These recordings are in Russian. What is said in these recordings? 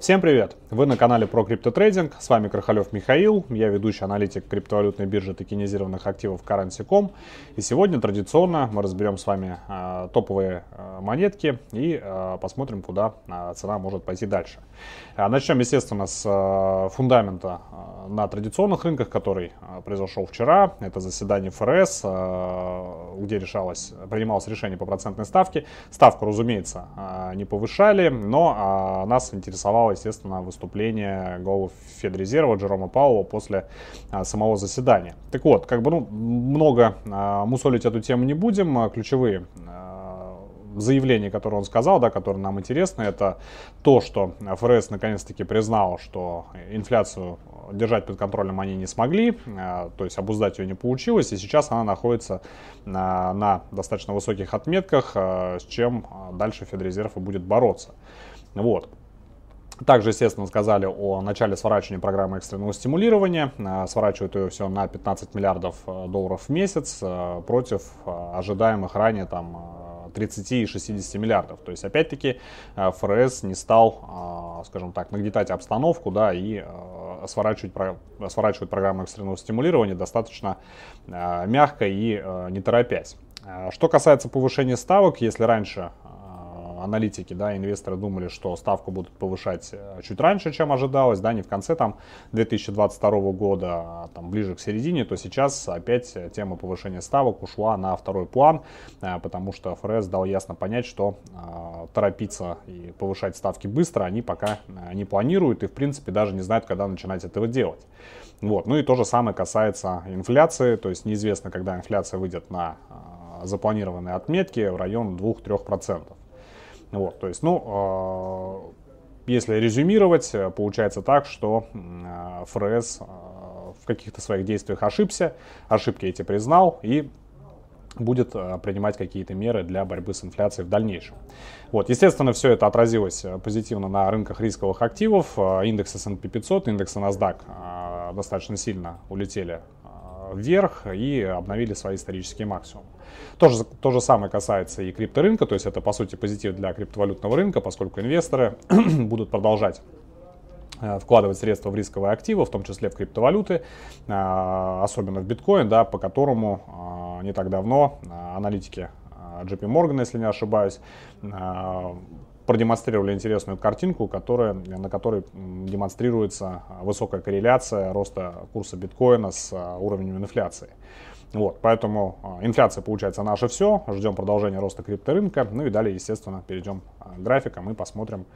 Всем привет! Вы на канале про криптотрейдинг. С вами Крахалев Михаил. Я ведущий аналитик криптовалютной биржи токенизированных активов Currency.com. И сегодня традиционно мы разберем с вами э, топовые э, монетки и э, посмотрим, куда э, цена может пойти дальше. Начнем, естественно, с э, фундамента на традиционных рынках, который э, произошел вчера. Это заседание ФРС, э, где решалось, принималось решение по процентной ставке. Ставку, разумеется, э, не повышали, но э, нас интересовало естественно, выступление главы Федрезерва Джерома Пауэлла после а, самого заседания. Так вот, как бы, ну, много а, мусолить эту тему не будем. А, ключевые заявления, которые он сказал, да, которые нам интересны, это то, что ФРС наконец-таки признал, что инфляцию держать под контролем они не смогли, то есть обуздать ее не получилось, и сейчас она находится на, на достаточно высоких отметках, с чем дальше Федрезерв и будет бороться. Вот. Также, естественно, сказали о начале сворачивания программы экстренного стимулирования. Э, сворачивают ее все на 15 миллиардов э, долларов в месяц э, против ожидаемых ранее там 30 и 60 миллиардов. То есть, опять-таки, ФРС не стал, скажем так, нагнетать обстановку, да, и сворачивать, сворачивать программу экстренного стимулирования достаточно мягко и не торопясь. Что касается повышения ставок, если раньше аналитики, да, инвесторы думали, что ставку будут повышать э, чуть раньше, чем ожидалось, да, не в конце там 2022 года, а там ближе к середине, то сейчас опять тема повышения ставок ушла на второй план, э, потому что ФРС дал ясно понять, что э, торопиться и повышать ставки быстро они пока не планируют и в принципе даже не знают, когда начинать этого делать. Вот. Ну и то же самое касается инфляции, то есть неизвестно, когда инфляция выйдет на запланированные отметки в район 2-3%. Вот, то есть, ну, а, если резюмировать, э, получается так, что а, ФРС а, в каких-то своих действиях ошибся, ошибки эти признал и будет принимать какие-то меры для борьбы с инфляцией в дальнейшем. Вот, естественно, все это отразилось э, позитивно на рынках рисковых активов. Индекс S&P 500, индекс NASDAQ достаточно сильно улетели вверх и обновили свои исторические максимумы. То же, то же самое касается и крипторынка, то есть это по сути позитив для криптовалютного рынка, поскольку инвесторы будут продолжать э, вкладывать средства в рисковые активы, в том числе в криптовалюты, э, особенно в биткоин, да, по которому э, не так давно аналитики JP Morgan, если не ошибаюсь, продемонстрировали интересную картинку, которая, на которой демонстрируется высокая корреляция роста курса биткоина с уровнем инфляции. Вот, поэтому а, инфляция получается наше все, ждем продолжения роста крипторынка, ну и далее, естественно, перейдем а, к графикам и посмотрим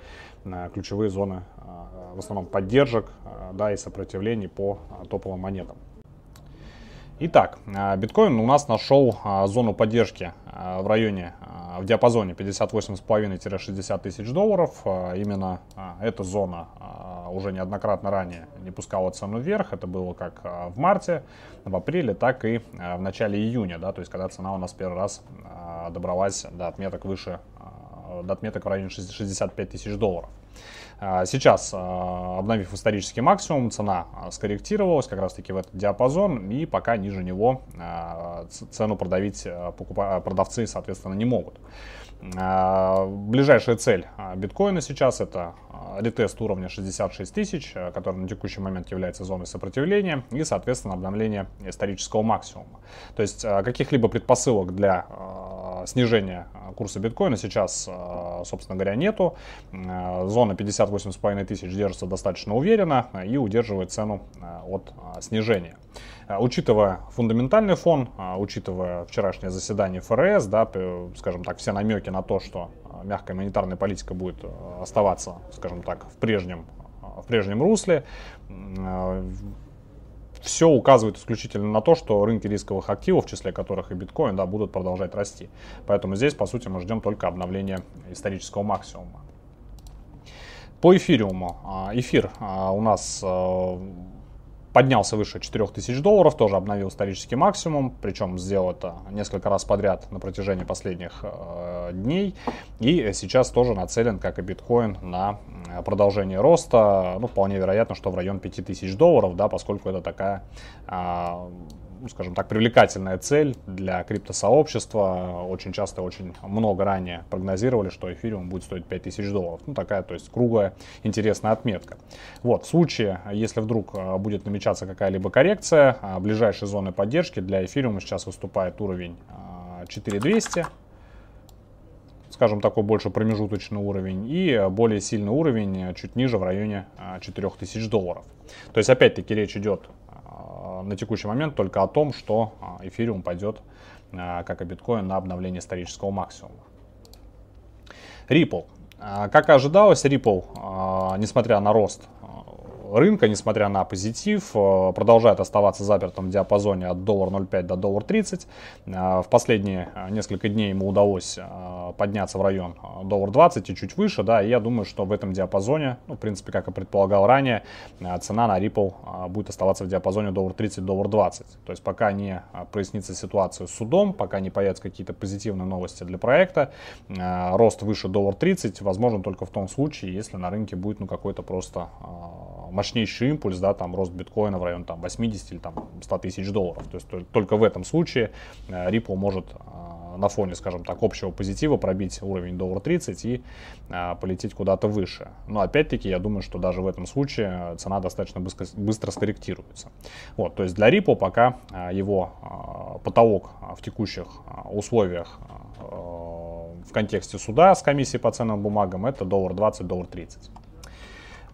ключевые зоны, а, в основном поддержек, да, и сопротивлений по топовым монетам. Итак, биткоин у нас нашел зону поддержки в районе, в диапазоне 58,5-60 тысяч долларов. Именно эта зона уже неоднократно ранее не пускала цену вверх. Это было как а, в марте, в апреле, так и а, в начале июня, да, то есть когда цена у нас первый раз а, добралась до отметок выше, до отметок в районе 65 тысяч долларов. Сейчас, обновив исторический максимум, цена скорректировалась как раз таки в этот диапазон, и пока ниже него цену продавить продавцы, соответственно, не могут. Ближайшая цель биткоина сейчас это ретест уровня 66 тысяч, э, который на текущий момент является зоной сопротивления, и, соответственно, обновление исторического максимума. То есть э, каких-либо предпосылок для э, снижения курса биткоина сейчас, собственно говоря, нету. Зона 58,5 тысяч держится достаточно уверенно и удерживает цену от снижения. Учитывая фундаментальный фон, учитывая вчерашнее заседание ФРС, да, скажем так, все намеки на то, что мягкая монетарная политика будет оставаться, скажем так, в прежнем, в прежнем русле, все указывает исключительно на то, что рынки рисковых активов, в числе которых и биткоин, да, будут продолжать расти. Поэтому здесь, по сути, мы ждем только обновления исторического максимума. По эфириуму. Эфир у нас поднялся выше 4000 долларов, тоже обновил исторический максимум, причем сделал это несколько раз подряд на протяжении последних э, дней. И сейчас тоже нацелен, как и биткоин, на продолжение роста. Ну, вполне вероятно, что в район 5000 долларов, да, поскольку это такая э, ну, скажем так, привлекательная цель для криптосообщества. Очень часто, очень много ранее прогнозировали, что эфириум будет стоить 5000 долларов. Ну, такая, то есть, круглая, интересная отметка. Вот, в случае, если вдруг будет намечаться какая-либо коррекция, ближайшие зоны поддержки для эфириума сейчас выступает уровень 4200 скажем, такой больше промежуточный уровень, и более сильный уровень чуть ниже в районе 4000 долларов. То есть, опять-таки, речь идет на текущий момент только о том, что а, эфириум пойдет, а, как и биткоин, на обновление исторического максимума. Ripple. Как и ожидалось, Ripple, несмотря на рост рынка, несмотря на позитив, продолжает оставаться запертым в диапазоне от доллар 0,5 до доллар 30. Э, в последние несколько дней ему удалось подняться в район доллар 20 и чуть выше, да, и я думаю, что в этом диапазоне, ну, в принципе, как и предполагал ранее, цена на Ripple будет оставаться в диапазоне доллар 30, доллар 20. То есть пока не прояснится ситуация с судом, пока не появятся какие-то позитивные новости для проекта, рост выше доллар 30 возможен только в том случае, если на рынке будет ну, какой-то просто мощнейший импульс, да, там рост биткоина в районе там 80 или там 100 тысяч долларов. То есть только в этом случае э, Ripple может э, на фоне, скажем так, общего позитива пробить уровень доллар 30 и э, полететь куда-то выше. Но опять-таки я думаю, что даже в этом случае цена достаточно быстро, быстро скорректируется. Вот, то есть для Ripple пока его потолок в текущих условиях в контексте суда с комиссией по ценным бумагам это доллар 20, доллар 30.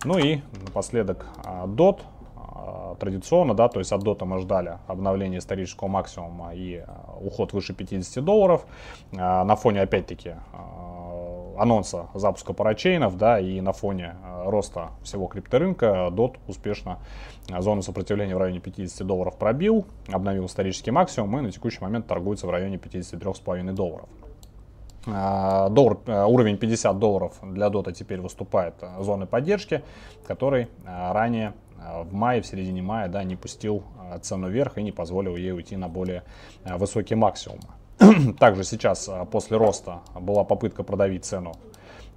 Ну и напоследок DOT. А, традиционно, да, то есть от DOT мы ждали обновления исторического максимума и а, уход выше 50 долларов. А, на фоне, опять-таки, анонса запуска парачейнов, да, и на фоне роста всего крипторынка DOT успешно зону сопротивления в районе 50 долларов пробил, обновил исторический максимум и на текущий момент торгуется в районе 53,5 долларов. А, доллар, э, уровень 50 долларов для дота теперь выступает э, зоной поддержки, который ранее в мае, в середине мая, да, не пустил цену вверх и не позволил ей уйти на более высокий максимум. Также сейчас после роста была попытка продавить цену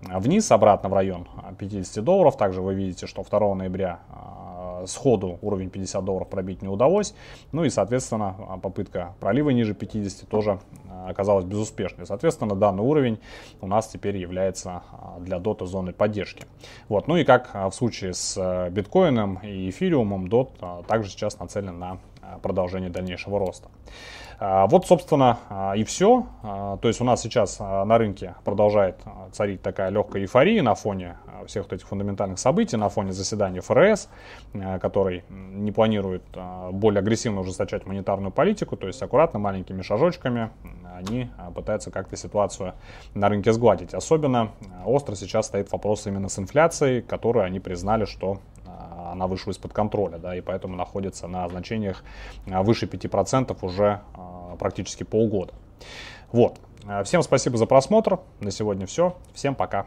вниз, обратно в район 50 долларов. Также вы видите, что 2 ноября сходу уровень 50 долларов пробить не удалось. Ну и, соответственно, попытка пролива ниже 50 тоже а, оказалась безуспешной. Соответственно, данный уровень у нас теперь является а, для дота зоной поддержки. Вот. Ну и как а, в случае с э, биткоином и эфириумом, DOT также сейчас нацелен на продолжение дальнейшего роста. А, вот, собственно, а, и все. А, то есть у нас сейчас на рынке продолжает царить такая легкая эйфория на фоне всех вот этих фундаментальных событий, на фоне заседания ФРС, который не планирует более агрессивно ужесточать монетарную политику, то есть аккуратно, маленькими шажочками они пытаются как-то ситуацию на рынке сгладить. Особенно остро сейчас стоит вопрос именно с инфляцией, которую они признали, что она вышла из-под контроля, да, и поэтому находится на значениях выше 5% уже практически полгода. Вот. Всем спасибо за просмотр. На сегодня все. Всем пока.